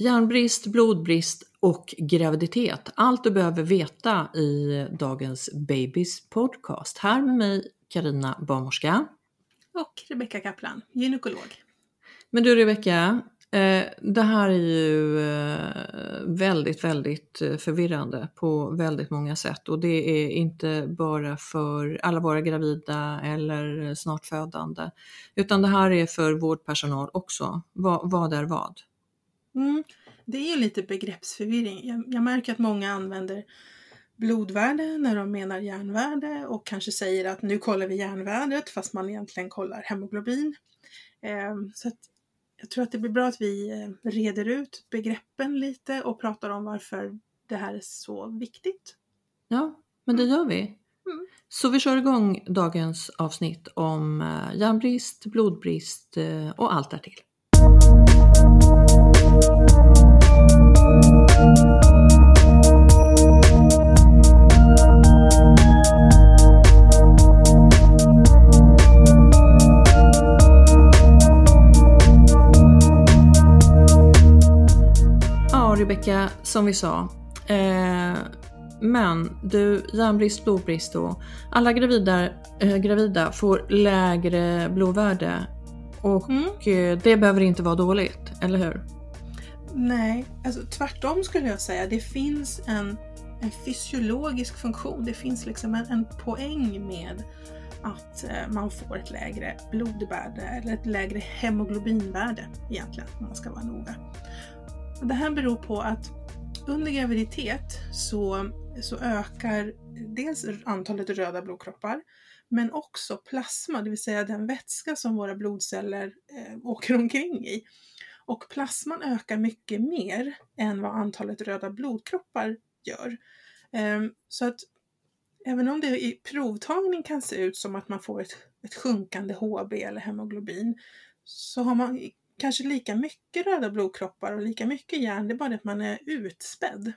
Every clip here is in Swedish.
Järnbrist, blodbrist och graviditet. Allt du behöver veta i dagens Babys podcast. Här med mig Karina barnmorska. Och Rebecka Kaplan, gynekolog. Men du Rebecka, eh, det här är ju eh, väldigt, väldigt eh, förvirrande på väldigt många sätt och det är inte bara för alla våra gravida eller snart födande, utan det här är för vårdpersonal också. vad, vad är vad? Mm. Det är ju lite begreppsförvirring. Jag, jag, märker att många använder blodvärde när de menar järnvärde och kanske säger att nu kollar vi järnvärdet fast man egentligen kollar hemoglobin. Eh, så att jag tror att det blir bra att vi eh, reder ut begreppen lite och pratar om varför det här är så viktigt. Ja, men det gör vi. Mm. Så vi kör igång dagens avsnitt om eh, järnbrist, blodbrist eh, och allt därtill. Ja, Rebecka, som vi sa. Eh, men du, järnbrist, blodbrist då. Alla gravida, eh, gravida får lägre blodvärde och mm. Eh, det behöver inte vara dåligt, eller hur? Nej, alltså tvärtom skulle jag säga. Det finns en, en fysiologisk funktion. Det finns liksom en, en poäng med att eh, man får ett lägre blodvärde eller ett lägre hemoglobinvärde egentligen om man ska vara noga. Och det här beror på att under graviditet så, så ökar dels antalet röda blodkroppar men också plasma, det vill säga den vätska som våra blodceller eh, åker omkring i. Och plasman ökar mycket mer än vad antalet röda blodkroppar gör. Ehm, så att även om det i provtagning kan se ut som att man får ett, ett sjunkande HB eller hemoglobin så har man kanske lika mycket röda blodkroppar och lika mycket järn, det är bara det att man är utspädd.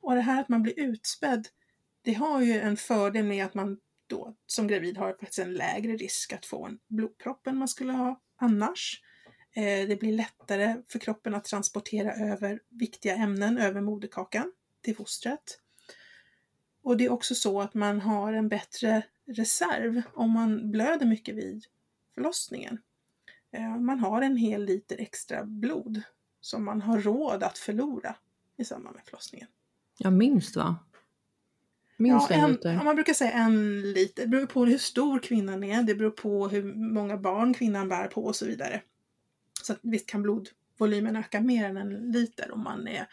Och det här att man blir utspädd, det har ju en fördel med att man då som gravid har faktiskt en lägre risk att få en blodpropp än man skulle ha annars. Eh, det blir lättare för kroppen att transportera över viktiga ämnen över moderkakan till fostret. Och det är också så att man har en bättre reserv om man blöder mycket vid förlossningen. Eh, man har en hel liter extra blod som man har råd att förlora i samband med förlossningen. Ja, minst va? Minst ja, en, liter? Ja, man brukar säga en liter. Det beror på hur stor kvinnan är, det beror på hur många barn kvinnan bär på och så vidare. Så visst kan blodvolymen öka mer än en liter om man är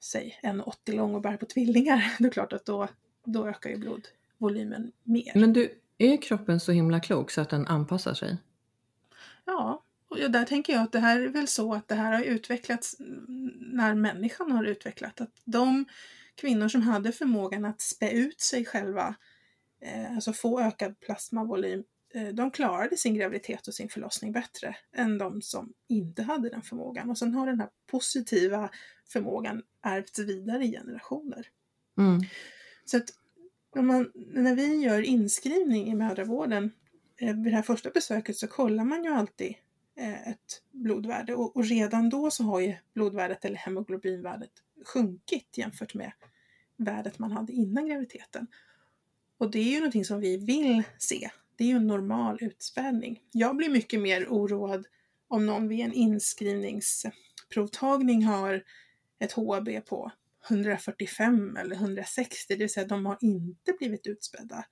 säg 1,80 lång och bär på tvillingar. Det är klart att då, då ökar ju blodvolymen mer. Men du, är kroppen så himla klok så att den anpassar sig? Ja, och där tänker jag att det här är väl så att det här har utvecklats när människan har utvecklat. Att de kvinnor som hade förmågan att spä ut sig själva, eh, alltså få ökad plasmavolym, de klarade sin graviditet och sin förlossning bättre än de som inte hade den förmågan. Och sen har den här positiva förmågan ärvts vidare i generationer. Mm. Så att när, man, när vi gör inskrivning i mödravården eh, vid det här första besöket så kollar man ju alltid eh, ett blodvärde och, och redan då så har ju blodvärdet eller hemoglobinvärdet sjunkit jämfört med värdet man hade innan graviditeten. Och det är ju någonting som vi vill se. Det är ju en normal utspädning. Jag blir mycket mer oroad om någon vid en inskrivningsprovtagning har ett HB på 145 eller 160, det vill säga de har inte blivit utspädda.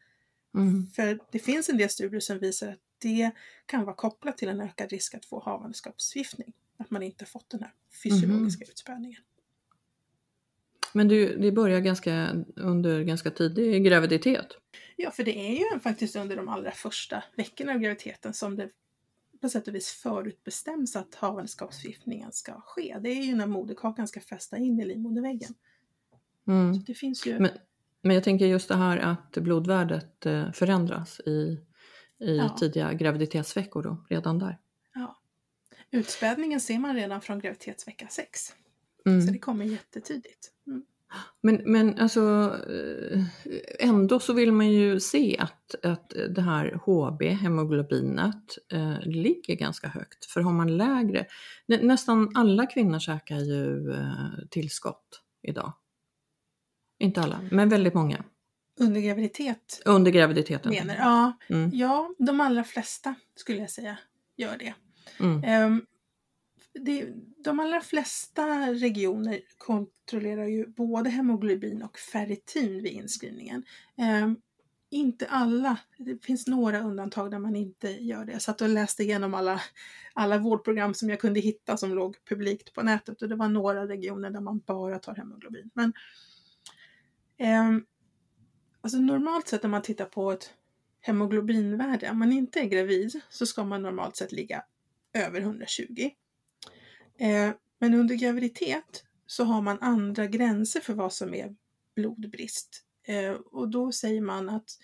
Mm. För det finns en del studier som visar att det kan vara kopplat till en ökad risk att få havandeskapsförgiftning. Att man inte fått den här fysiologiska Mhm. utspädningen. Men du, det börjar ganska, under ganska tidig graviditet. Ja, för det är ju faktiskt under de allra första veckorna av graviditeten som det på sätt och vis förutbestäms att havandeskapsförgiftningen ska ske. Det är ju när moderkakan ska fästa in i livmoderväggen. Mm. Så det finns ju... Men, men jag tänker just det här att blodvärdet eh, förändras i, i Ja. tidiga graviditetsveckor då, redan där. Ja. Utspädningen ser man redan från graviditetsvecka 6. Så Mm. det kommer jättetidigt. Mm. Men, men alltså eh, ändå så vill man ju se att, att det här HB, hemoglobinet, eh, ligger ganska högt. För har man lägre, nä, nästan alla kvinnor käkar ju eh, tillskott idag. Inte alla, men väldigt många. Under graviditet Under graviditeten. menar ja, Mm. ja, de allra flesta skulle jag säga gör det. Mm. Ehm, det, de allra flesta regioner kontrollerar ju både hemoglobin och ferritin vid inskrivningen. Eh, inte alla, det finns några undantag där man inte gör det. Jag satt och läste igenom alla, alla vårdprogram som jag kunde hitta som låg publikt på nätet och det var några regioner där man bara tar hemoglobin. Men eh, alltså normalt sett om man tittar på ett hemoglobinvärde, om man inte är gravid så ska man normalt sett ligga över 120. Eh, men under graviditet så har man andra gränser för vad som är blodbrist. Eh, och då säger man att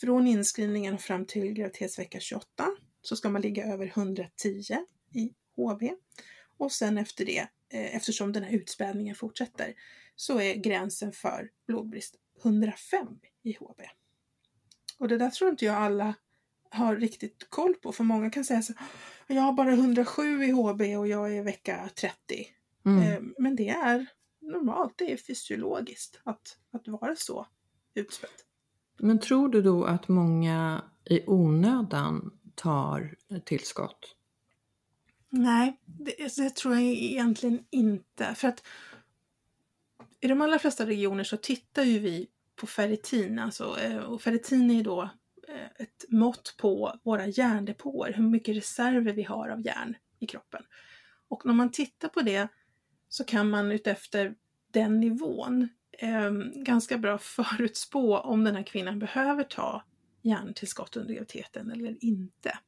från inskrivningen och fram till graviditetsvecka 28 så ska man ligga över 110 i HB. Och sen efter det, eh, eftersom den här utspädningen fortsätter, så är gränsen för blodbrist 105 i HB. Och det där tror inte jag alla har riktigt koll på, för många kan säga så jag har bara 107 i HB och jag är vecka 30. Mm. Eh, Men det är normalt, det är fysiologiskt att, att vara så utspädd. Men tror du då att många i onödan tar tillskott? Nej, det, det tror jag egentligen inte. För att i de allra flesta regioner så tittar ju vi på ferritin. Alltså, eh, och ferritin är ju då Eh, ett mått på våra järndepåer, hur mycket reserver vi har av järn i kroppen. Och när man tittar på det så kan man utefter den nivån eh, ganska bra förutspå om den här kvinnan behöver ta järntillskott under graviditeten eller inte.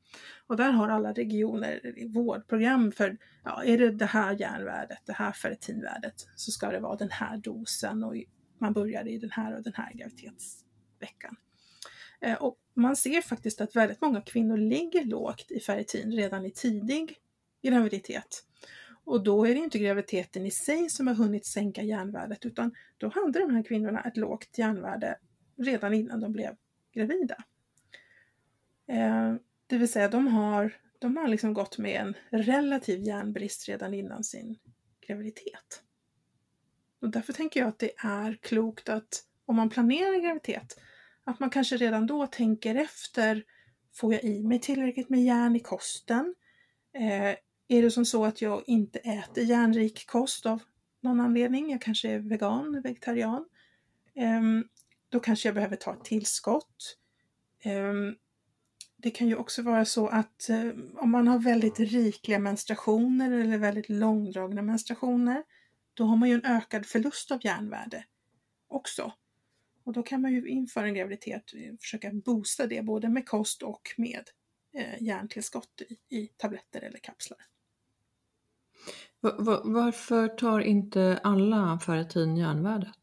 Och där har alla regioner vårdprogram för, ja, är det det här järnvärdet, det här ferritinvärdet, så ska det vara den här dosen och man börjar i den här och den här graviditetsveckan. Eh, och man ser faktiskt att väldigt många kvinnor ligger lågt i ferritin redan i tidig graviditet. Och då är det inte graviditeten i sig som har hunnit sänka järnvärdet utan då hade de här kvinnorna ett lågt järnvärde redan innan de blev gravida. Eh, det vill säga de har, de har liksom gått med en relativ järnbrist redan innan sin graviditet. Och därför tänker jag att det är klokt att om man planerar graviditet, att man kanske redan då tänker efter, får jag i mig tillräckligt med järn i kosten? Eh, är det som så att jag inte äter järnrik kost av någon anledning, jag kanske är vegan, vegetarian, eh, då kanske jag behöver ta ett tillskott. Eh, det kan ju också vara så att eh, om man har väldigt rikliga menstruationer eller väldigt långdragna menstruationer, då har man ju en ökad förlust av järnvärde också. Och då kan man ju inför en graviditet försöka boosta det både med kost och med eh, järntillskott i, i tabletter eller kapslar. Va- va- varför tar inte alla ferritin järnvärdet?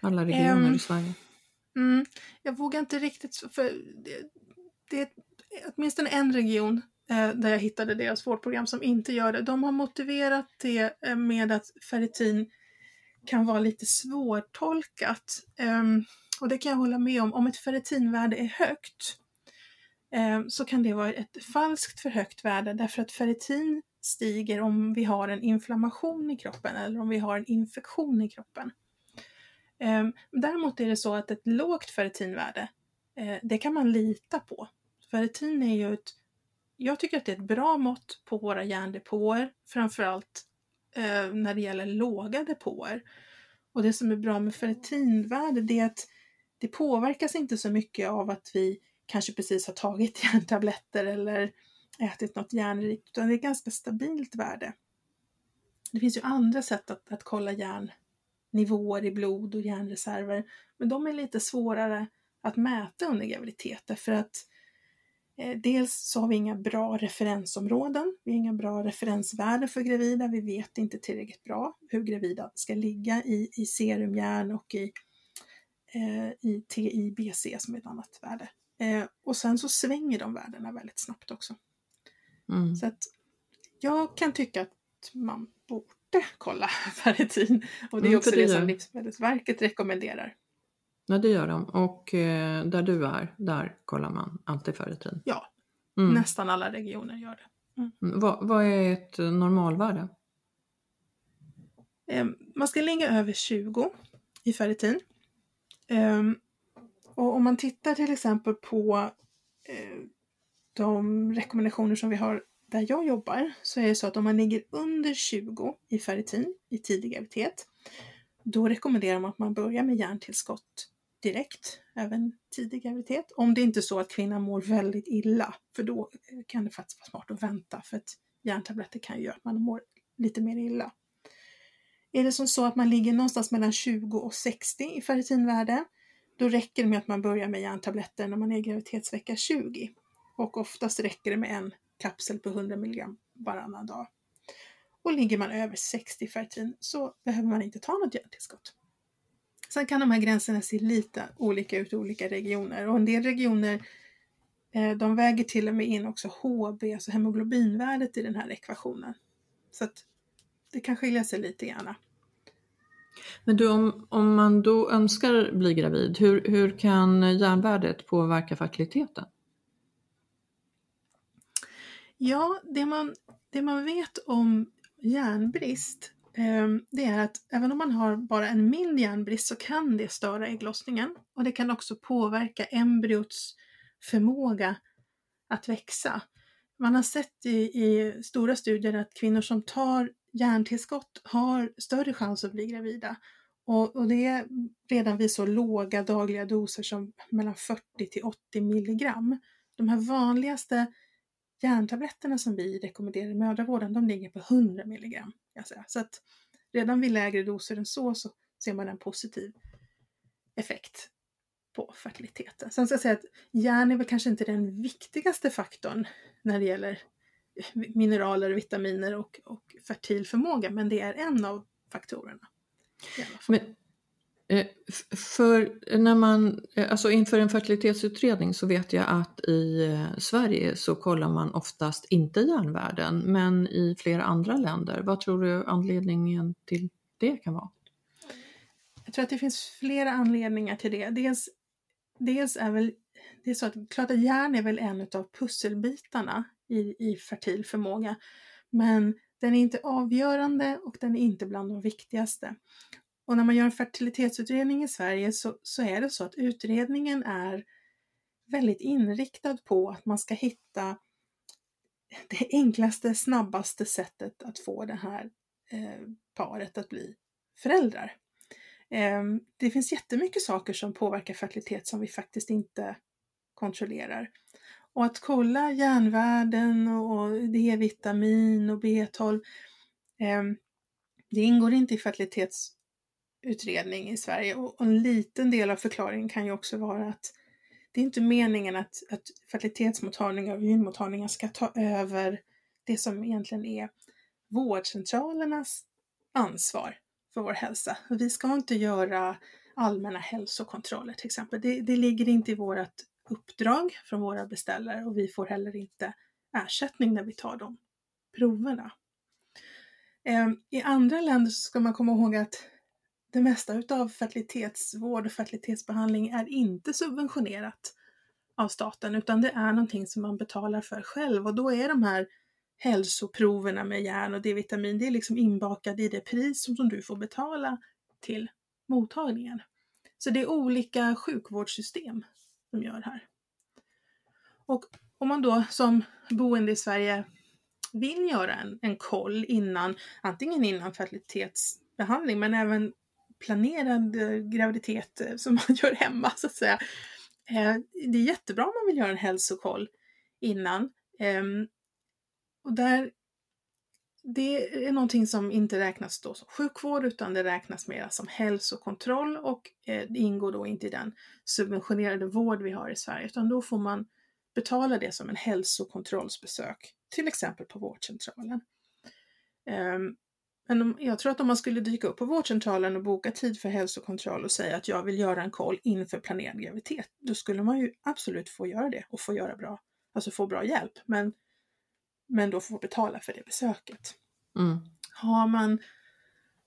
Alla regioner Ehm, i Sverige? Mm, jag vågar inte riktigt, för det, det är åtminstone en region eh, där jag hittade deras vårdprogram som inte gör det. De har motiverat det eh, med att ferritin kan vara lite svårtolkat. Um, och det kan jag hålla med om. Om ett ferritinvärde är högt um, så kan det vara ett falskt för högt värde därför att ferritin stiger om vi har en inflammation i kroppen eller om vi har en infektion i kroppen. Um, däremot är det så att ett lågt ferritinvärde, uh, det kan man lita på. Ferritin är ju ett, jag tycker att det är ett bra mått på våra järndepåer, framförallt eh, när det gäller låga depåer. Och det som är bra med ferritinvärde det är att det påverkas inte så mycket av att vi kanske precis har tagit järntabletter eller ätit något järnrikt, utan det är ett ganska stabilt värde. Det finns ju andra sätt att, att kolla järnnivåer i blod och järnreserver, men de är lite svårare att mäta under graviditet därför att eh, dels så har vi inga bra referensområden, vi har inga bra referensvärden för gravida, vi vet inte tillräckligt bra hur gravida ska ligga i, i serumjärn och i, eh, i TIBC som är ett annat värde. Eh, och sen så svänger de värdena väldigt snabbt också. Mm. Så att jag kan tycka att man borde kolla ferritin och det är mm, också det, det som Livsmedelsverket rekommenderar. Ja det gör de och eh, där du är, där kollar man alltid ferritin? Ja, mm. nästan alla regioner gör det. Mm. mm vad, vad, är ett normalvärde? Eh, man ska ligga över 20 i ferritin. Eh, och om man tittar till exempel på eh, de rekommendationer som vi har där jag jobbar så är det så att om man ligger under 20 i ferritin i tidig graviditet då rekommenderar man att man börjar med järntillskott direkt, även tidig graviditet. Om det inte är så att kvinnan mår väldigt illa, för då eh, kan det faktiskt vara smart att vänta för att järntabletter kan ju göra att man mår lite mer illa. Är det som så att man ligger någonstans mellan 20 och 60 i ferritinvärde, då räcker det med att man börjar med järntabletter när man är i graviditetsvecka 20. Och oftast räcker det med en kapsel på 100 mg varannan dag. Och ligger man över 60 ferritin så behöver man inte ta något järntillskott. Sen kan de här gränserna se lite olika ut i olika regioner och en del regioner eh, de väger till och med in också HB, alltså hemoglobinvärdet i den här ekvationen. Så att det kan skilja sig lite grann. Men du, om, om man då önskar bli gravid, hur, hur kan järnvärdet påverka fertiliteten? Ja, det man, det man vet om järnbrist Ehm, det är att även om man har bara en mild järnbrist så kan det störa ägglossningen och det kan också påverka embryots förmåga att växa. Man har sett i, i stora studier att kvinnor som tar järntillskott har större chans att bli gravida. Och, och, det är redan vid så låga dagliga doser som mellan 40 till 80 milligram. De här vanligaste järntabletterna som vi rekommenderar i mödravården, de ligger på 100 milligram. Så att redan vid lägre doser än så, så ser man en positiv effekt på fertiliteten. Sen ska jag säga att järn är väl kanske inte den viktigaste faktorn när det gäller mineraler, vitaminer och, och fertil förmåga, men det är en av faktorerna. Men, Eh, för när man, eh, alltså inför en fertilitetsutredning så vet jag att i eh, Sverige så kollar man oftast inte järnvärden, men i flera andra länder. Vad tror du anledningen till det kan vara? Jag tror att det finns flera anledningar till det. Dels, dels är väl det är så att klart att järn är väl en av pusselbitarna i, i fertil förmåga. Men den är inte avgörande och den är inte bland de viktigaste. Och när man gör en fertilitetsutredning i Sverige så, så är det så att utredningen är väldigt inriktad på att man ska hitta det enklaste, snabbaste sättet att få det här eh, paret att bli föräldrar. Eh, det finns jättemycket saker som påverkar fertilitet som vi faktiskt inte kontrollerar. Och att kolla järnvärden och D-vitamin och B12, eh, det ingår inte i fertilitets utredning i Sverige och en liten del av förklaringen kan ju också vara att det är inte meningen att, att fertilitetsmottagningar och gynmottagningar ska ta över det som egentligen är vårdcentralernas ansvar för vår hälsa. Vi ska inte göra allmänna hälsokontroller till exempel. Det, det ligger inte i vårt uppdrag från våra beställare och vi får heller inte ersättning när vi tar de proverna. Ehm, I andra länder så ska man komma ihåg att det mesta utav fertilitetsvård och fertilitetsbehandling är inte subventionerat av staten utan det är någonting som man betalar för själv och då är de här hälsoproverna med järn och D-vitamin, det är liksom inbakat i det pris som du får betala till mottagningen. Så det är olika sjukvårdssystem som gör det här. Och om man då som boende i Sverige vill göra en, en koll innan, antingen innan fertilitetsbehandling men även planerad eh, graviditet eh, som man gör hemma så att säga. Eh, det är jättebra om man vill göra en hälsokoll innan. Ehm, och där, det är någonting som inte räknas då som sjukvård utan det räknas mer som hälsokontroll och det ingår då inte i den subventionerade vård vi har i Sverige utan då får man betala det som en hälsokontrollsbesök, till exempel på vårdcentralen. Ehm, men jag tror att om man skulle dyka upp på vårdcentralen och boka tid för hälsokontroll och säga att jag vill göra en koll inför planerad graviditet, då skulle man ju absolut få göra det och få göra bra, alltså få bra hjälp, men, men då få betala för det besöket. Mm. Har man,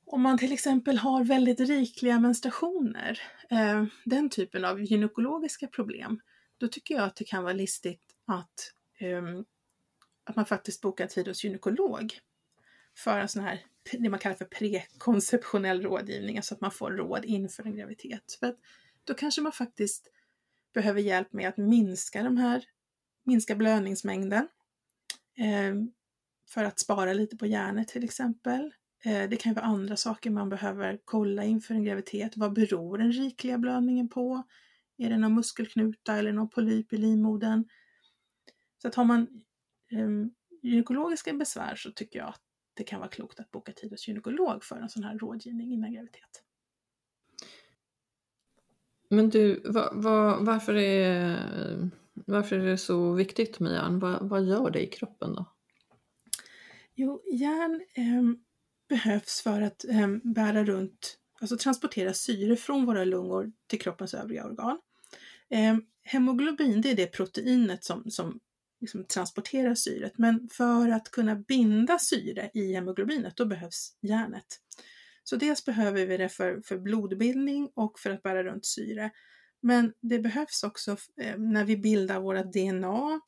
om man till exempel har väldigt rikliga menstruationer, eh, den typen av gynekologiska problem, då tycker jag att det kan vara listigt att, eh, att man faktiskt bokar tid hos gynekolog för en sån här, det man kallar för prekonceptionell rådgivning, alltså att man får råd inför en graviditet. För att då kanske man faktiskt behöver hjälp med att minska de här, minska blödningsmängden. Eh, för att spara lite på järnet till exempel. Eh, det kan vara andra saker man behöver kolla inför en graviditet. Vad beror den rikliga blödningen på? Är det någon muskelknuta eller någon polyp i livmodern? Så att har man eh, gynekologiska besvär så tycker jag att det kan vara klokt att boka tid hos gynekolog för en sån här rådgivning innan graviditet. Men du, va, va, varför, är, varför är det så viktigt med järn? Va, vad gör det i kroppen då? Jo, järn eh, behövs för att eh, bära runt, alltså transportera syre från våra lungor till kroppens övriga organ. Eh, hemoglobin, det är det proteinet som, som liksom transportera syret. Men för att kunna binda syre i hemoglobinet, då behövs järnet. Så dels behöver vi det för, för blodbildning och för att bära runt syre. Men det behövs också eh, när vi bildar våra DNA.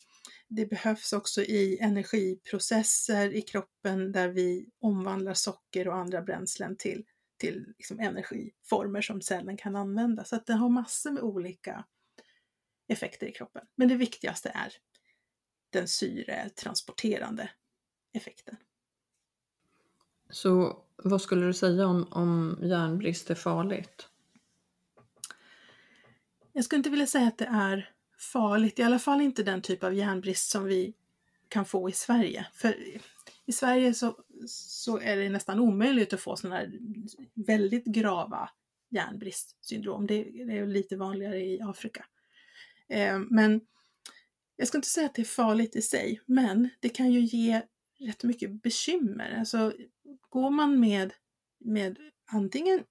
Det behövs också i energiprocesser i kroppen där vi omvandlar socker och andra bränslen till, till liksom energiformer som cellen kan använda. Så att det har massor med olika effekter i kroppen. Men det viktigaste är den syretransporterande effekten. Så vad skulle du säga om, om järnbrist är farligt? Jag skulle inte vilja säga att det är farligt, i alla fall inte den typ av järnbrist som vi kan få i Sverige. För i Sverige så, så är det nästan omöjligt att få sådana här väldigt grava järnbristsyndrom. Det, det är lite vanligare i Afrika. Eh, men jag ska inte säga att det är farligt i sig, men det kan ju ge rätt mycket bekymmer. Alltså, går man med, med antingen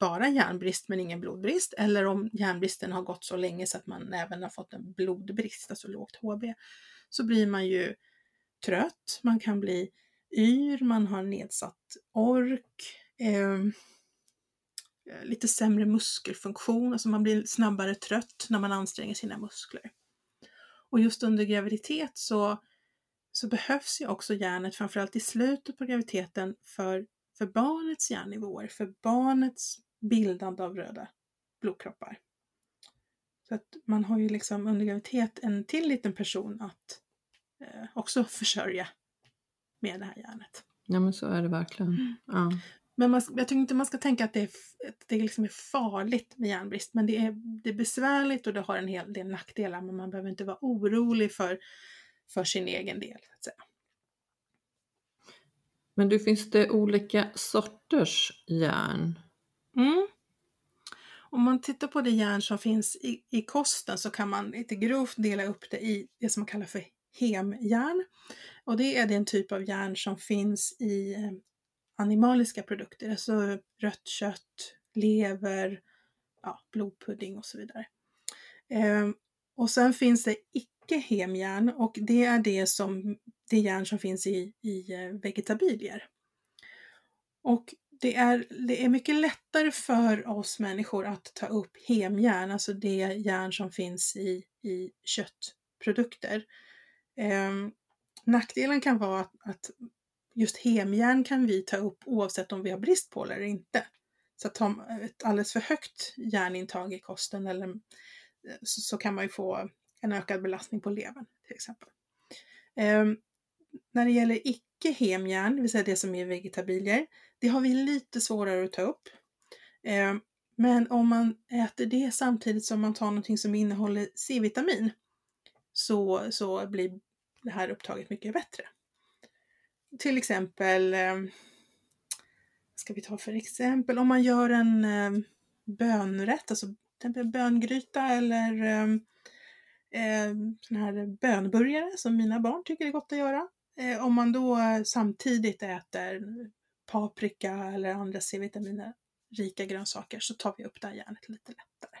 bara järnbrist men ingen blodbrist eller om järnbristen har gått så länge så att man även har fått en blodbrist, alltså lågt HB, så blir man ju trött, man kan bli yr, man har nedsatt ork, eh, lite sämre muskelfunktion, alltså man blir snabbare trött när man anstränger sina muskler. Och just under graviditet så, så behövs ju också järnet, framförallt i slutet på graviditeten, för, för barnets järnnivåer, för barnets bildande av röda blodkroppar. Så att man har ju liksom under graviditet en till liten person att eh, också försörja med det här järnet. Ja men så är det verkligen. Mm. Ja. Men man, jag tycker inte man ska tänka att det är, att det liksom är farligt med järnbrist, men det är, det är besvärligt och det har en hel del nackdelar, men man behöver inte vara orolig för, för sin egen del. Så att säga. Men du, finns det olika sorters järn? Mm. Om man tittar på det järn som finns i, i kosten så kan man lite grovt dela upp det i det som man kallar för hemjärn. Och det är den typ av järn som finns i eh, animaliska produkter, alltså rött kött, lever, ja, blodpudding och så vidare. Eh, Och sen finns det icke-hemjärn och det är det, som, det järn som finns i, i eh, vegetabilier. Och det är, det är mycket lättare för oss människor att ta upp hemjärn, alltså det järn som finns i, i köttprodukter. Eh, nackdelen kan vara att, att just hemjärn kan vi ta upp oavsett om vi har brist på det eller inte. Så att ta ett alldeles för högt järnintag i kosten eller eh, så, så kan man ju få en ökad belastning på levern till exempel. Eh, när det gäller icke-hemjärn, det vill säga det som är vegetabilier, det har vi lite svårare att ta upp. Eh, men om man äter det samtidigt som man tar någonting som innehåller C-vitamin så, så blir det här upptaget mycket bättre. Till exempel, eh, vad ska vi ta för exempel? Om man gör en eh, bönrätt, alltså böngryta eller eh, sån här bönburgare som mina barn tycker är gott att göra. Om man då samtidigt äter paprika eller andra C-vitaminer rika grönsaker så tar vi upp det här järnet lite lättare.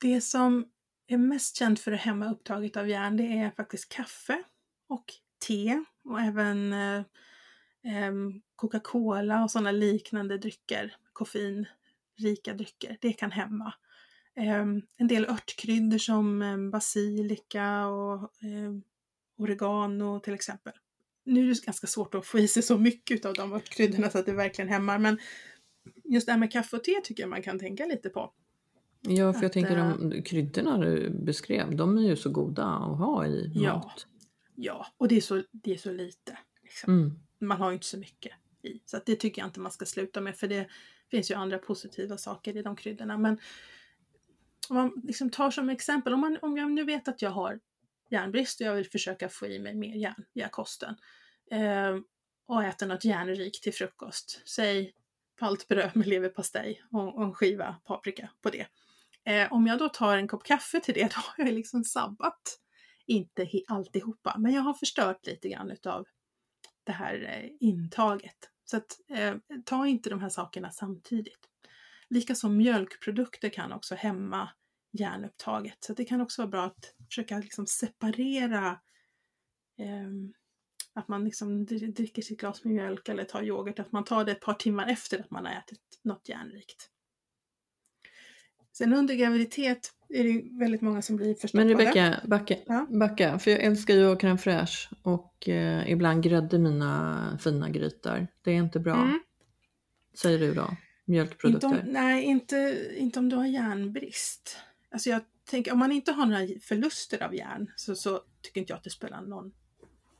det som är mest känt för att hämma upptaget av järn det är faktiskt kaffe och te och även eh, Coca-Cola och sådana liknande drycker, koffeinrika drycker. Det kan hämma. Eh, en del örtkryddor som basilika och eh, oregano till exempel. Nu är det ganska svårt att få i sig så mycket av de örtkryddorna så att det verkligen hämmar men just det här med kaffe och te tycker jag man kan tänka lite på. Ja, för jag tänker de eh, kryddorna du beskrev, de är ju så goda att ha i ja, mat. Ja, och det är så, det är så lite. Liksom. Mm. Man har ju inte så mycket i. Så det tycker jag inte man ska sluta med för det finns ju andra positiva saker i de kryddorna. Men om man liksom tar som exempel, om, man, om jag nu vet att jag har järnbrist och jag vill försöka få i mig mer järn via kosten eh, och äta något järnrikt till frukost, säg palt bröd med leverpastej och, och en skiva paprika på det. Eh, om jag då tar en kopp kaffe till det, då har jag liksom sabbat, inte alltihopa, men jag har förstört lite grann utav det här eh, intaget. Så att, eh, ta inte de här sakerna samtidigt. Likaså mjölkprodukter kan också hämma järnupptaget, så det kan också vara bra att försöka liksom separera eh, att man liksom dricker sitt glas med mjölk eller tar yoghurt, att man tar det ett par timmar efter att man har ätit något järnrikt. Sen under graviditet är det väldigt många som blir förstoppade. Men Rebecka, backa, Ja. backa, för jag älskar ju crème fraîche och eh, ibland grädde mina fina grytor. Det är inte bra, Mm. säger du då? Inte Mjölkprodukter. om, nej, inte, inte om du har järnbrist. Alltså jag tänker, om man inte har några förluster av järn så, så tycker inte jag att det spelar någon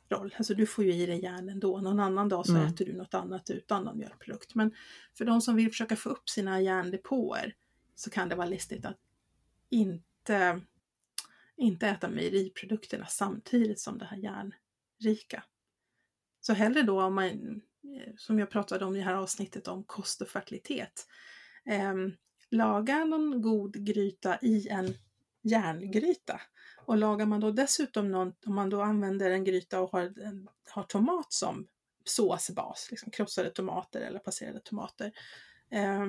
roll. Alltså du får ju i dig järn ändå. Någon annan dag så Mm. äter du något annat utan någon mjölkprodukt. Men för de som vill försöka få upp sina järndepåer så kan det vara listigt att inte, inte äta mejeriprodukterna samtidigt som det här järnrika. Så hellre då om man, eh, som jag pratade om i det här avsnittet om kost och fertilitet, eh, laga någon god gryta i en järngryta. Och lagar man då dessutom någon, om man då använder en gryta och har, har tomat som såsbas, liksom krossade tomater eller passerade tomater, eh,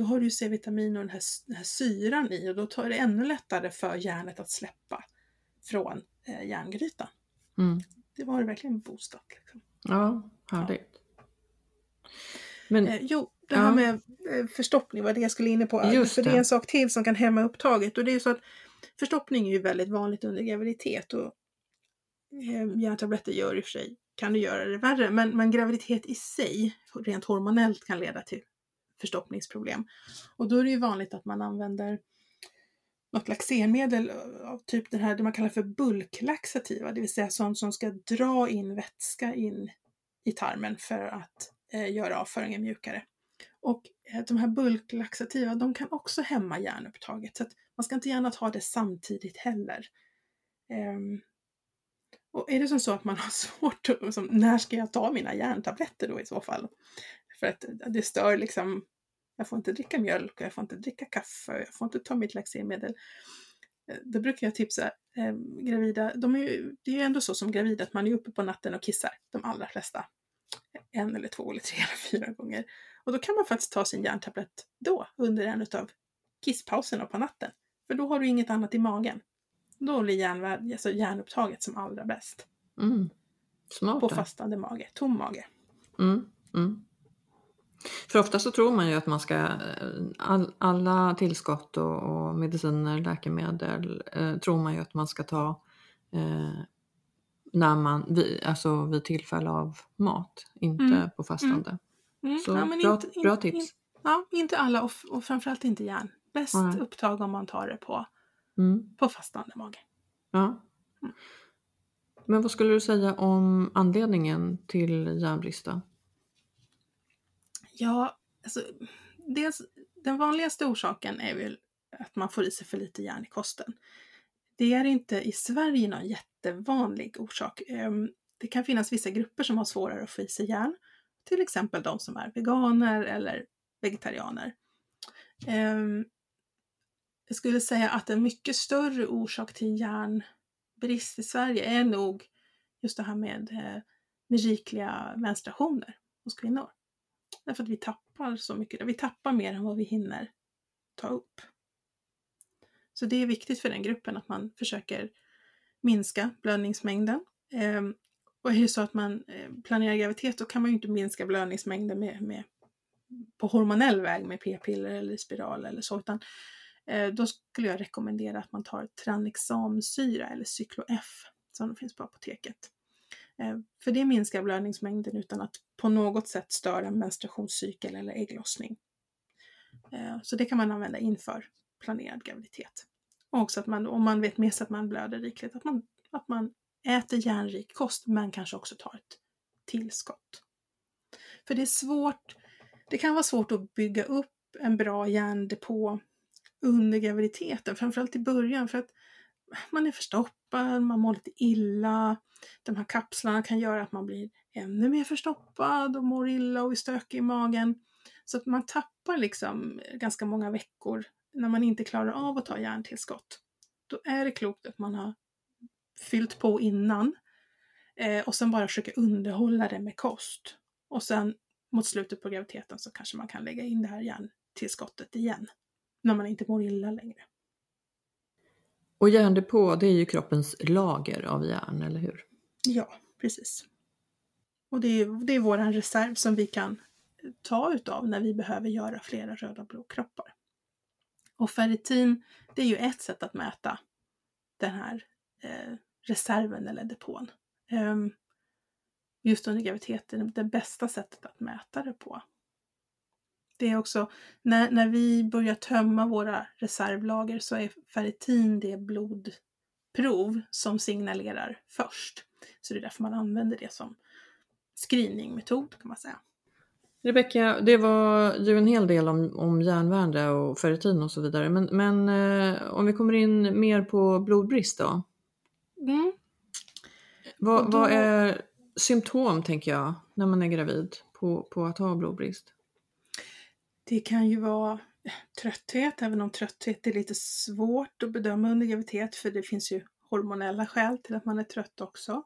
då har du ju C-vitamin och den här, den här syran i och då tar det ännu lättare för järnet att släppa från eh, järngrytan. Mm. Det var verkligen boostat. Liksom. Ja, härligt. Men Eh, jo, det Ja. här med eh, förstoppning var det jag skulle inne på. Just För det det. är en sak till som kan hämma upptaget och det är ju så att förstoppning är ju väldigt vanligt under graviditet och eh, järntabletter gör i och för sig, kan det göra det värre, men, men graviditet i sig, rent hormonellt, kan leda till förstoppningsproblem. Och då är det ju vanligt att man använder något laxermedel av typ det här det man kallar för bulklaxativa, det vill säga sånt som ska dra in vätska in i tarmen för att eh, göra avföringen mjukare. Och eh, de här bulklaxativa, de kan också hämma järnupptaget, så att man ska inte gärna ta det samtidigt heller. Um, och är det som så att man har svårt att, som, när ska jag ta mina järntabletter då i så fall? För att det stör liksom, jag får inte dricka mjölk och jag får inte dricka kaffe och jag får inte ta mitt laxermedel. Eh, då brukar jag tipsa eh, gravida, de är ju, det är ju ändå så som gravid att man är uppe på natten och kissar, de allra flesta. En eller två eller tre eller fyra gånger. Och då kan man faktiskt ta sin järntablett då, under en av kisspauserna på natten. För då har du inget annat i magen. Då blir järn, alltså järnupptaget som allra bäst. Mm. Smart. På fastande mage, tom mage. Mm. Mm. För ofta så tror man ju att man ska, eh, all, alla tillskott och, och, mediciner, läkemedel, eh, tror man ju att man ska ta eh, när man, vid, alltså vid tillfälle av mat, inte mm. på fastande. Mm. Så ja, bra, inte, bra tips. In, ja, inte alla och, och framförallt inte järn. Bäst upptag om man tar det på, mm. på fastande mage. Ja. Mm. Men vad skulle du säga om anledningen till järnbrist Ja, alltså, dels, den vanligaste orsaken är väl att man får i sig för lite järn i kosten. Det är inte i Sverige någon jättevanlig orsak. Ehm, det kan finnas vissa grupper som har svårare att få i sig järn, till exempel de som är veganer eller vegetarianer. Ehm, jag skulle säga att en mycket större orsak till järnbrist i Sverige är nog just det här med, eh, med rikliga menstruationer hos kvinnor. Därför att vi tappar så mycket. Vi tappar mer än vad vi hinner ta upp. Så det är viktigt för den gruppen att man försöker minska blödningsmängden. Ehm, och är det så att man eh, planerar graviditet då kan man ju inte minska blödningsmängden med, med, på hormonell väg med p-piller eller spiral eller så, utan eh, då skulle jag rekommendera att man tar tranexamsyra eller Cyklo-F som finns på apoteket. Eh, för det minskar blödningsmängden utan att på något sätt störa menstruationscykel eller ägglossning. Eh, så det kan man använda inför planerad graviditet. Och också att man, om man vet med sig att man blöder rikligt, att man, att man äter järnrik kost men kanske också tar ett tillskott. För det är svårt, det kan vara svårt att bygga upp en bra järndepå under graviditeten, framförallt i början för att man är förstoppad, man mår lite illa. De här kapslarna kan göra att man blir ännu mer förstoppad och mår illa och är stökig i magen. Så att man tappar liksom ganska många veckor när man inte klarar av att ta järntillskott. Då är det klokt att man har fyllt på innan eh, och sen bara försöka underhålla det med kost. Och sen mot slutet på graviditeten så kanske man kan lägga in det här järntillskottet igen när man inte mår illa längre. Och järndepå, det är ju kroppens lager av järn, eller hur? Ja, precis. Och det är, det är vår reserv som vi kan ta utav när vi behöver göra flera röda blodkroppar. Och ferritin, det är ju ett sätt att mäta den här eh, reserven eller depån. Um, just under graviditeten, det bästa sättet att mäta det på. Det är också, när, när vi börjar tömma våra reservlager så är ferritin det blodprov som signalerar först. Så det är därför man använder det som screeningmetod kan man säga. Rebecka, det var ju en hel del om, om järnvärde och ferritin och så vidare. Men, men eh, om vi kommer in mer på blodbrist då? Mm. Vad, då... vad är symptom, tänker jag, när man är gravid på, på att ha blodbrist? Det kan ju vara eh, trötthet, även om trötthet är lite svårt att bedöma under graviditet för det finns ju hormonella skäl till att man är trött också.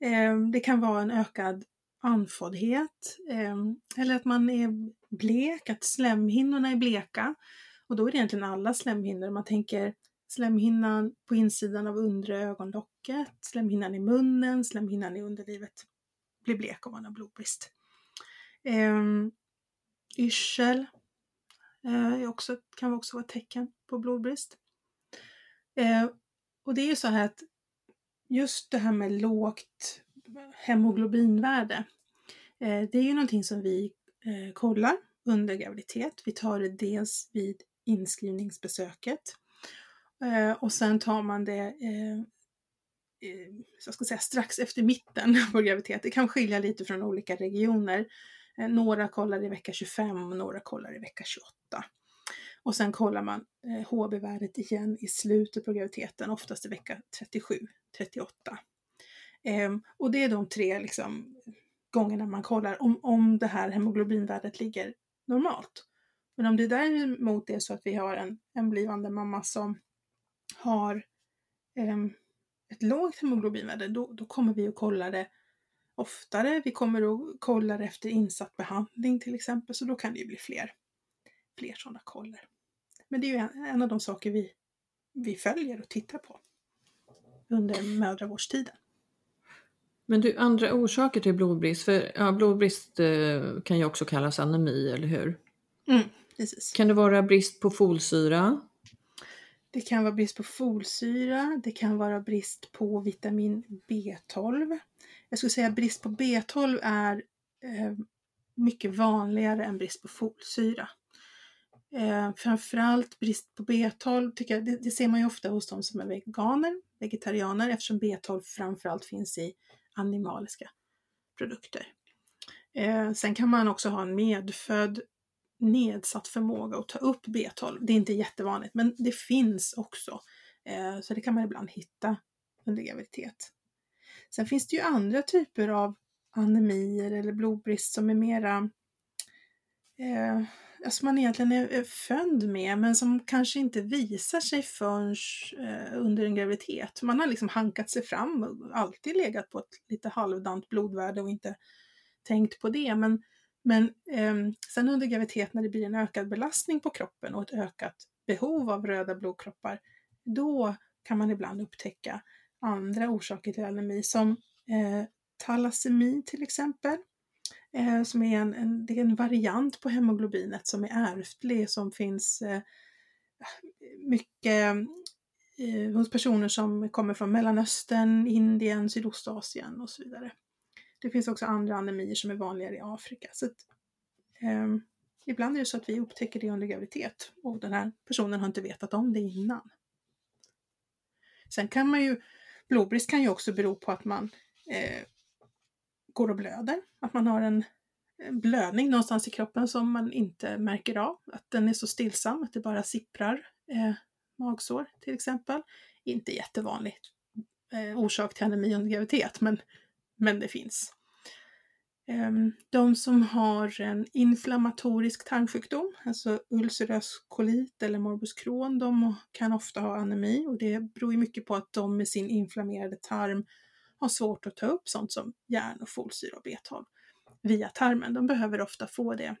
Ehm, det kan vara en ökad andfåddhet ehm, eller att man är blek, att slemhinnorna är bleka. Och då är det egentligen alla slemhinnor. Man tänker slemhinnan på insidan av undre ögonlocket, slemhinnan i munnen, slemhinnan i underlivet blir blek om man har blodbrist. Ehm, Yrsel eh, också, kan också vara ett tecken på blodbrist. Eh, och det är ju så här att just det här med lågt hemoglobinvärde. Eh, det är ju någonting som vi eh, kollar under graviditet. Vi tar det dels vid inskrivningsbesöket eh, och sen tar man det eh, eh, jag ska säga, strax efter mitten på graviditet. Det kan skilja lite från olika regioner. Eh, några kollar i vecka 25 och några kollar i vecka 28. Och sen kollar man eh, HB-värdet igen i slutet på graviditeten, oftast i vecka 37, 38. Ehm, och det är de tre liksom, gångerna man kollar om, om det här hemoglobinvärdet ligger normalt. Men om det däremot är så att vi har en, en blivande mamma som har eh, ett lågt hemoglobinvärde, då, då kommer vi att kolla det oftare. Vi kommer att kolla det efter insatt behandling till exempel, så då kan det ju bli fler, fler sådana koller. Men det är ju en, en av de saker vi, vi följer och tittar på under mödravårdstiden. Men du, andra orsaker till blodbrist, för ja, blodbrist eh, kan ju också kallas anemi, eller hur? Mm, precis. Kan det vara brist på folsyra? Det kan vara brist på folsyra, det kan vara brist på vitamin B12. Jag skulle säga att brist på B12 är eh, mycket vanligare än brist på folsyra. Eh, framförallt brist på B12 tycker jag, det, det, ser man ju ofta hos de som är veganer, vegetarianer eftersom B12 framförallt finns i animaliska produkter. Eh, sen kan man också ha en medfödd nedsatt förmåga att ta upp B12. Det är inte jättevanligt, men det finns också. Eh, så det kan man ibland hitta under graviditet. Sen finns det ju andra typer av anemier eller blodbrist som är mera eh, alltså man egentligen är född med men som kanske inte visar sig förrän eh, under en graviditet. Man har liksom hankat sig fram och alltid legat på ett lite halvdant blodvärde och inte tänkt på det. Men, men eh, sen under graviditet när det blir en ökad belastning på kroppen och ett ökat behov av röda blodkroppar, då kan man ibland upptäcka andra orsaker till anemi som eh, talassemi till exempel eh, som är en, en, det är en variant på hemoglobinet som är ärftlig som finns eh, mycket eh, hos personer som kommer från Mellanöstern, Indien, Sydostasien och så vidare. Det finns också andra anemier som är vanligare i Afrika. Så att, eh, ibland är det så att vi upptäcker det under graviditet och den här personen har inte vetat om det innan. Sen kan man ju, blodbrist kan ju också bero på att man eh, går och blöder. Att man har en blödning någonstans i kroppen som man inte märker av. Att den är så stillsam att det bara sipprar eh, magsår till exempel. Inte jättevanligt eh, orsak till anemi under graviditet men, men det finns. Ehm, de som har en inflammatorisk tarmsjukdom, alltså ulcerös kolit eller morbus Crohn, de kan ofta ha anemi och det beror ju mycket på att de med sin inflammerade tarm har svårt att ta upp sånt som järn och folsyra och B12 via tarmen. De behöver ofta få det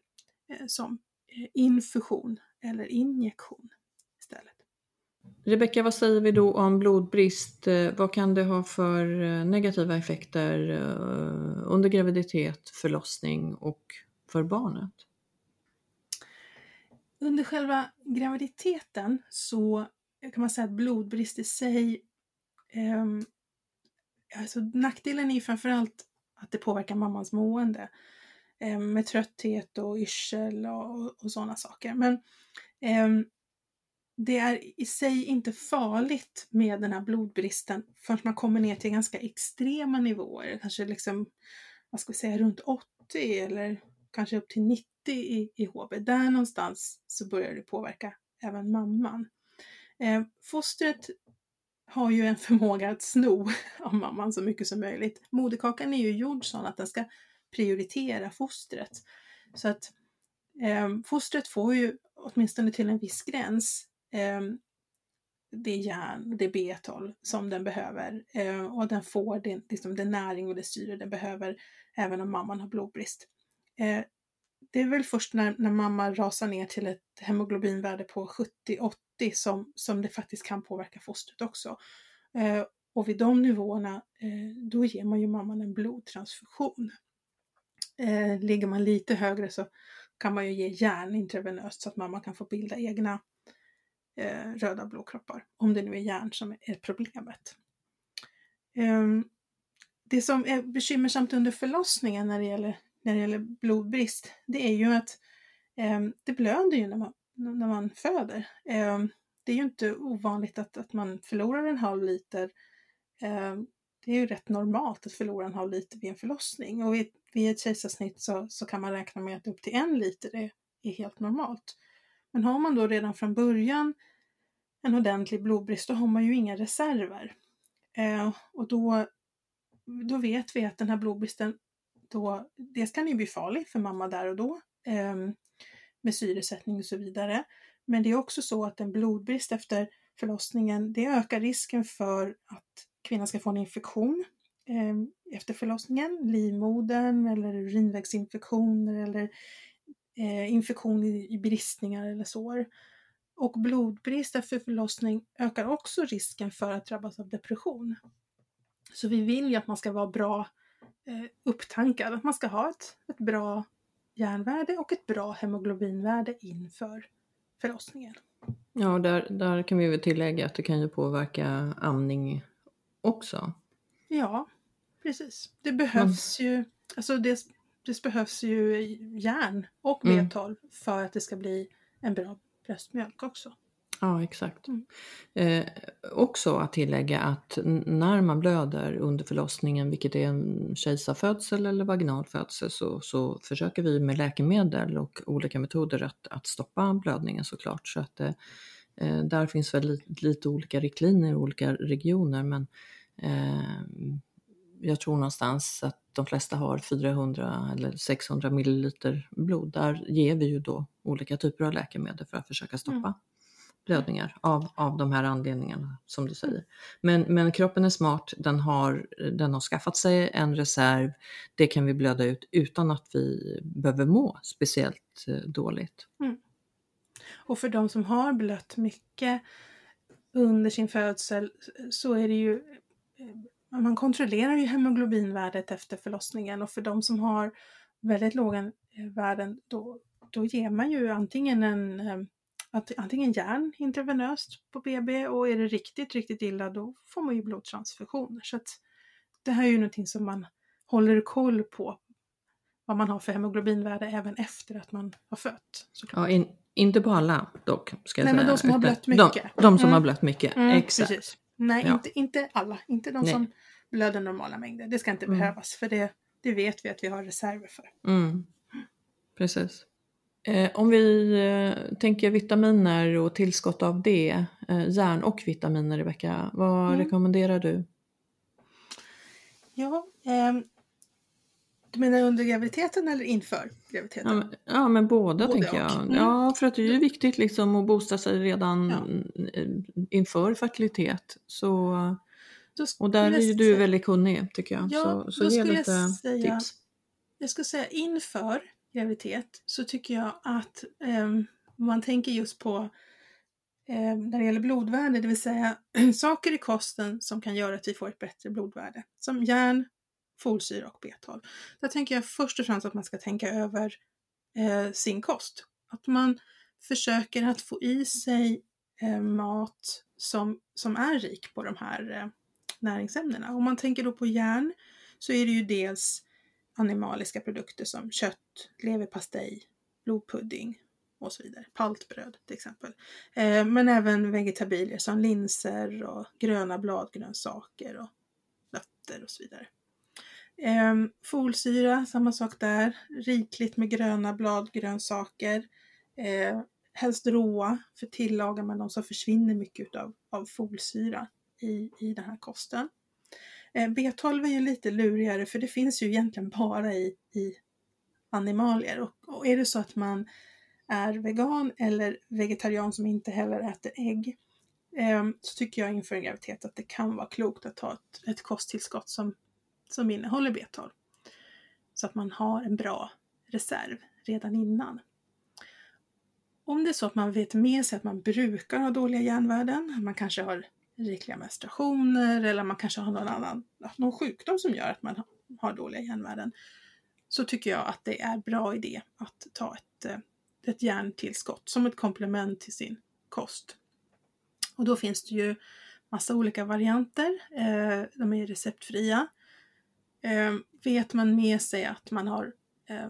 eh, som eh, infusion eller injektion istället. Rebecka, vad säger vi då om blodbrist? Eh, vad kan det ha för negativa effekter under graviditet, förlossning och för barnet? Under själva graviditeten så kan man säga att blodbrist i sig eh, alltså nackdelen är framförallt att det påverkar mammans mående eh, med trötthet och yrsel och, och sådana saker. Men eh, det är i sig inte farligt med den här blodbristen förrän man kommer ner till ganska extrema nivåer, kanske liksom, vad ska vi säga, runt 80 eller kanske upp till 90 i, i HB. Där någonstans så börjar det påverka även mamman. Eh, fostret har ju en förmåga att sno av mamman så mycket som möjligt. Moderkakan är ju gjord så att den ska prioritera fostret. Så att eh, fostret får ju åtminstone till en viss gräns Ehm, det järn, det B12 som den behöver eh, och den får den liksom den näring och det syre den behöver även om mamman har blodbrist. Eh, det är väl först när, när mamma rasar ner till ett hemoglobinvärde på 70-80 som, som det faktiskt kan påverka fostret också. Eh, och vid de nivåerna, eh, då ger man ju mamman en blodtransfusion. Eh, ligger man lite högre så kan man ju ge järn intravenöst så att mamma kan få bilda egna eh, röda blodkroppar. Om det nu är järn som är problemet. Ehm, det som är bekymmersamt under förlossningen när det gäller, när det gäller blodbrist, det är ju att ehm, det blöder ju när man, när man föder. Ehm, det är ju inte ovanligt att, att man förlorar en halv liter. det är ju rätt normalt att förlora en halv liter vid en förlossning och vid, vid ett kejsarsnitt så, så kan man räkna med att upp till en liter är, är helt normalt. Men har man då redan från början en ordentlig blodbrist, då har man ju inga reserver. Eh, och då, då vet vi att den här blodbristen, då, dels kan ju bli farlig för mamma där och då, eh, med syresättning och så vidare. Men det är också så att en blodbrist efter förlossningen, det ökar risken för att kvinnan ska få en infektion eh, efter förlossningen, livmodern eller urinvägsinfektioner eller eh, infektion i, i bristningar eller sår. Och blodbrist efter förlossning ökar också risken för att drabbas av depression. Så vi vill ju att man ska vara bra eh, upptankad, att man ska ha ett, ett bra järnvärde och ett bra hemoglobinvärde inför förlossningen. Ja, där, där kan vi väl tillägga att det kan ju påverka amning också. Ja, precis. Det behövs mm. ju, alltså det, det behövs ju järn och B12 mm. för att det ska bli en bra bröstmjölk också. Ja, exakt. Mm. Eh, också att tillägga att när man blöder under förlossningen, vilket är en kejsarfödsel eller vaginalfödsel, så, så försöker vi med läkemedel och olika metoder att, att stoppa blödningen såklart. Så att, eh, där finns väl lite, lite, olika riktlinjer i olika regioner, men eh, jag tror någonstans att de flesta har 400 eller 600 milliliter blod. Där ger vi ju då olika typer av läkemedel för att försöka stoppa mm. blödningar av, av de här anledningarna som du säger. Men, men kroppen är smart, den har, den har skaffat sig en reserv, det kan vi blöda ut utan att vi behöver må speciellt eh, dåligt. Mm. Och för de som har blött mycket under sin födsel så är det ju eh, man kontrollerar ju hemoglobinvärdet efter förlossningen och för de som har väldigt låga eh, värden då, då ger man ju antingen en eh, antingen järn intravenöst på BB och är det riktigt, riktigt illa då får man ju blodtransfusioner. Så att det här är ju någonting som man håller koll på vad man har för hemoglobinvärde även efter att man har fött. Ja, in, inte på alla dock. Ska jag Nej, säga. men de som har blött mycket. De, de som mm. har blött mycket, mm, exakt. Precis. Nej, ja. inte, inte alla. Inte de Nej. som blöder normala mängder. Det ska inte mm. behövas för det, det vet vi att vi har reserver för. Mm. Precis. Eh, om vi eh, tänker vitaminer och tillskott av det, eh, järn och vitaminer Rebecka, vad mm. rekommenderar du? Ja, ehm, du menar under graviditeten eller inför graviditeten? Ja, men, ja, men båda Både tänker jag. Mm. Ja, för att det är ju viktigt liksom att boosta sig redan ja. inför fertilitet. Så och där är ju du väldigt kunnig tycker jag. Ja, så, så ge lite jag säga, tips. Jag skulle säga inför graviditet så tycker jag att um, man tänker just på um, när det gäller blodvärde, det vill säga saker i kosten som kan göra att vi får ett bättre blodvärde. Som järn, folsyra och B12. Där tänker jag först och främst att man ska tänka över eh, sin kost. Att man försöker att få i sig eh, mat som, som är rik på de här eh, näringsämnena. Om man tänker då på järn så är det ju dels animaliska produkter som kött, leverpastej, blodpudding och så vidare. Paltbröd till exempel. Eh, men även vegetabilier som linser och gröna bladgrönsaker och nötter och så vidare. Ehm, folsyra, samma sak där. Rikligt med gröna bladgrönsaker. Ehm, helst råa, för tillagar man dem så försvinner mycket utav, av folsyra i, i den här kosten. Ehm, B12 är ju lite lurigare för det finns ju egentligen bara i, i animalier och, och är det så att man är vegan eller vegetarian som inte heller äter ägg ehm, så tycker jag inför en graviditet att det kan vara klokt att ta ett, ett kosttillskott som, som innehåller B12. Så att man har en bra reserv redan innan. Om det är så att man vet med sig att man brukar ha dåliga järnvärden, man kanske har rikliga menstruationer eller man kanske har någon annan någon sjukdom som gör att man har dåliga järnvärden så tycker jag att det är bra idé att ta ett, eh, ett järntillskott som ett komplement till sin kost. Och då finns det ju massa olika varianter. Eh, de är receptfria. Eh, vet man med sig att man har eh,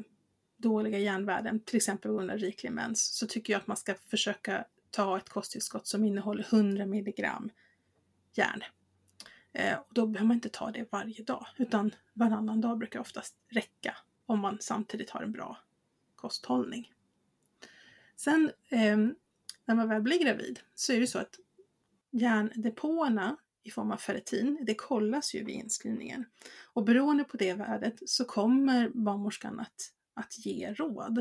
dåliga järnvärden, till exempel på grund av riklig mens, så tycker jag att man ska försöka ta ett kosttillskott som innehåller 100 milligram järn. Eh, och då behöver man inte ta det varje dag, utan varannan dag brukar oftast räcka om man samtidigt har en bra kosthållning. Sen eh, när man väl blir gravid så är det så att järndepåerna i form av ferritin, det kollas ju vid inskrivningen. Och beroende på det värdet så kommer barnmorskan att, att ge råd.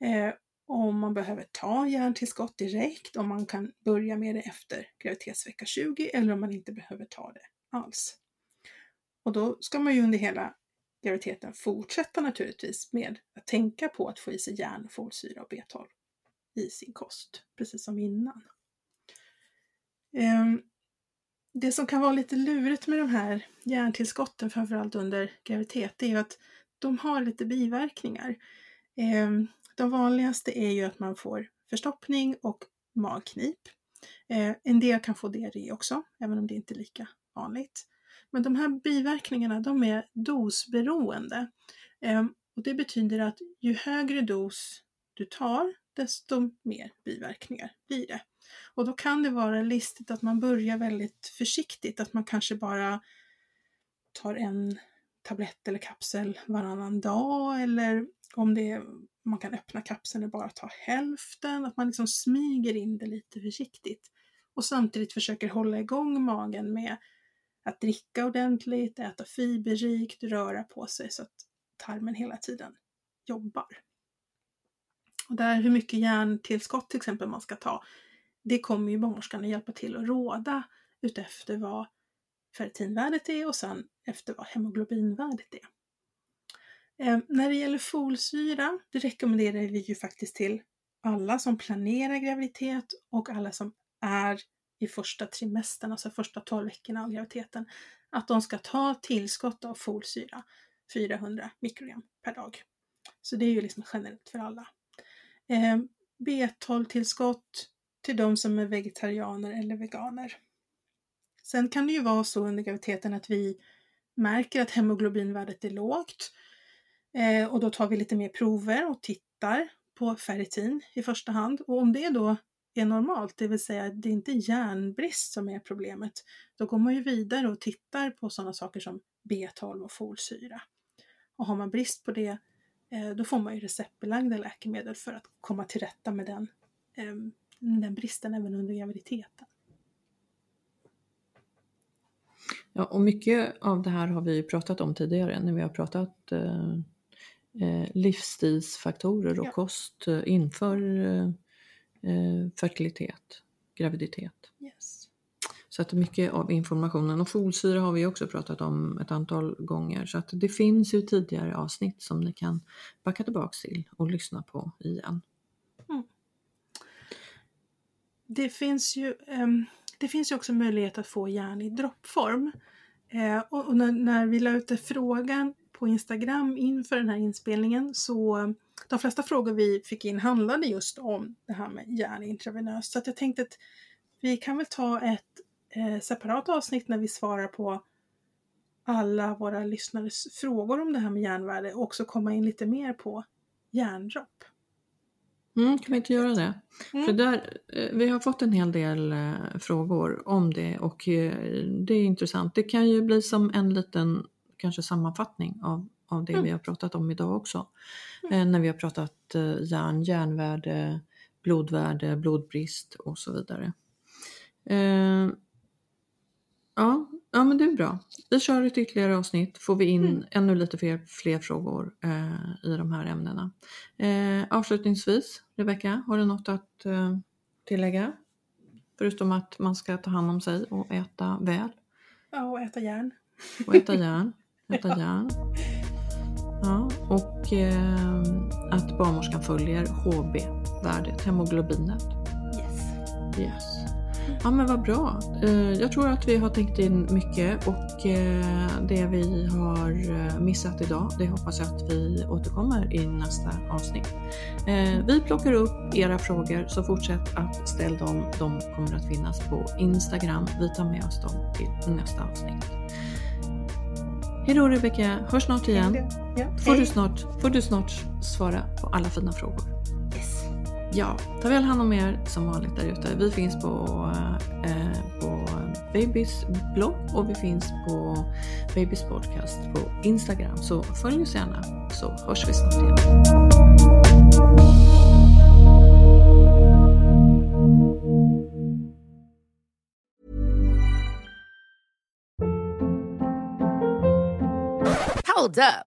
Eh, om man behöver ta järntillskott direkt, om man kan börja med det efter graviditetsvecka 20 eller om man inte behöver ta det alls. Och då ska man ju under hela graviditeten fortsätta naturligtvis med att tänka på att få i sig järn, folsyra och B12 i sin kost, precis som innan. Ehm, det som kan vara lite lurigt med de här järntillskotten, framförallt under graviditet, det är ju att de har lite biverkningar. Ehm, de vanligaste är ju att man får förstoppning och magknip. Ehm, en del kan få diarré också, även om det inte är lika vanligt. Men de här biverkningarna, de är dosberoende. Ehm, och det betyder att ju högre dos du tar, desto mer biverkningar blir det. Och då kan det vara listigt att man börjar väldigt försiktigt, att man kanske bara tar en tablett eller kapsel varannan dag eller om det är, man kan öppna kapseln och bara ta hälften, att man liksom smyger in det lite försiktigt. Och samtidigt försöker hålla igång magen med att dricka ordentligt, äta fiberrikt, röra på sig så att tarmen hela tiden jobbar. Och där hur mycket järntillskott till exempel man ska ta, det kommer ju barnmorskan att hjälpa till att råda utefter vad ferritinvärdet är och sen efter vad hemoglobinvärdet är. Eh, när det gäller folsyra, det rekommenderar vi ju faktiskt till alla som planerar graviditet och alla som är i första trimestern, alltså första 12 veckorna av graviditeten, att de ska ta tillskott av folsyra 400 mikrogram per dag. Så det är ju liksom generellt för alla. Eh, B12-tillskott till de som är vegetarianer eller veganer. Sen kan det ju vara så under graviditeten att vi märker att hemoglobinvärdet är lågt eh, och då tar vi lite mer prover och tittar på ferritin i första hand. Och om det då är normalt, det vill säga att det är inte järnbrist som är problemet, då går man ju vidare och tittar på sådana saker som B12 och folsyra. Och har man brist på det Eh, då får man ju receptbelagda läkemedel för att komma till rätta med den, eh, den bristen även under graviditeten. Ja, och mycket av det här har vi pratat om tidigare när vi har pratat eh, eh livsstilsfaktorer och ja. kost eh, inför eh, fertilitet, graviditet. Yes. Så att mycket av informationen och folsyra har vi också pratat om ett antal gånger så att det finns ju tidigare avsnitt som ni kan backa tillbaks till och lyssna på igen. Det finns ju um, det finns ju också möjlighet att få järn i droppform. Eh, och, och när, när, vi la ut frågan på Instagram inför den här inspelningen så de flesta frågor vi fick in handlade just om det här med järn intravenöst. Så att jag tänkte att vi kan väl ta ett eh, separat avsnitt när vi svarar på alla våra lyssnares frågor om det här med järnvärde och också komma in lite mer på järndropp. Mm, kan vi inte göra det? Mm. För där, eh, vi har fått en hel del eh, frågor om det och eh, det är intressant. Det kan ju bli som en liten kanske sammanfattning av, av det mm. vi har pratat om idag också. Mm. när vi har pratat järn, järnvärde, blodvärde, blodbrist och så vidare. Ja, ja men det är bra. Vi kör ett ytterligare avsnitt, får vi in mm. ännu lite fler, fler frågor eh, i de här ämnena. Eh, avslutningsvis, Rebecka, har du något att eh, tillägga? Förutom att man ska ta hand om sig och äta väl? Ja, och äta järn. Och äta järn. Äta ja. järn. Ja, och eh, att barnmorskan följer HB-värdet, hemoglobinet. Yes. Yes. Ja men vad bra. Eh, jag tror att vi har tänkt in mycket och eh, det vi har eh, missat idag det hoppas jag att vi återkommer i nästa avsnitt. Vi plockar upp era frågor så fortsätt att ställa dem. De kommer att finnas på Instagram. Vi tar med oss dem till nästa avsnitt. Hej då Rebecka, hörs snart igen. får, du snart, får du snart svara på alla fina frågor. Ja, ta väl hand om er som vanligt där ute. Vi finns på, eh, på Babys blogg och vi finns på Babys podcast på Instagram. Så följ oss gärna så hörs vi snart igen. Hold up.